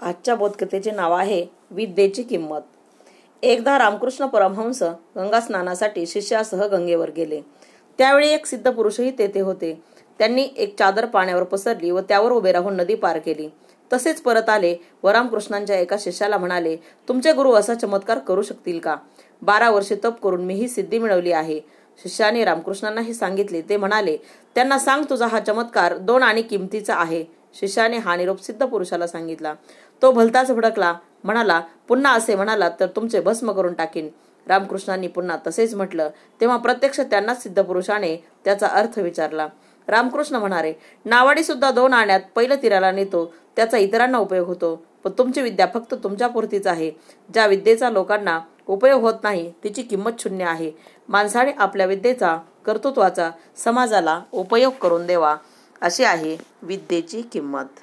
आजच्या बोधकथेचे नाव आहे विद्येची किंमत. एकदा रामकृष्ण परमहंस गंगा स्नानासाठी शिष्यासह गंगेवर गेले. त्यावेळी एक सिद्ध पुरुषही तेथे होते. त्यांनी एक चादर पाण्यावर पसरली व त्यावर उभे राहून नदी पार केली. तसेच परत आले व रामकृष्णांच्या एका शिष्याला म्हणाले तुमचे गुरु असा चमत्कार करू शकतील का? बारा वर्षे तप करून मी ही सिद्धी मिळवली आहे. शिष्याने रामकृष्णांना हे सांगितले. ते म्हणाले त्यांना सांग तुझा हा चमत्कार दोन आणि किमतीचा आहे. शिष्याने हा निरोप सिद्ध पुरुषाला सांगितला. तो भलताच भडकला. म्हणाला पुन्हा असे म्हणाला तर तुमचे भस्म करून टाकीन. रामकृष्णांनी पुन्हा तसेच म्हटलं. तेव्हा प्रत्यक्ष त्यांनाच सिद्ध पुरुषाने त्याचा अर्थ विचारला. रामकृष्ण म्हणाले नावाडी सुद्धा दोन आण्यात पहिलं तिराला नेतो. त्याचा इतरांना उपयोग होतो. पण तुमची विद्या फक्त तुमच्यापुरतीच आहे. ज्या विद्येचा लोकांना उपयोग होत नाही तिची किंमत शून्य आहे. माणसाने आपल्या विद्येचा कर्तृत्वाचा समाजाला उपयोग करून देवा. अशी आहे विद्येची किंमत.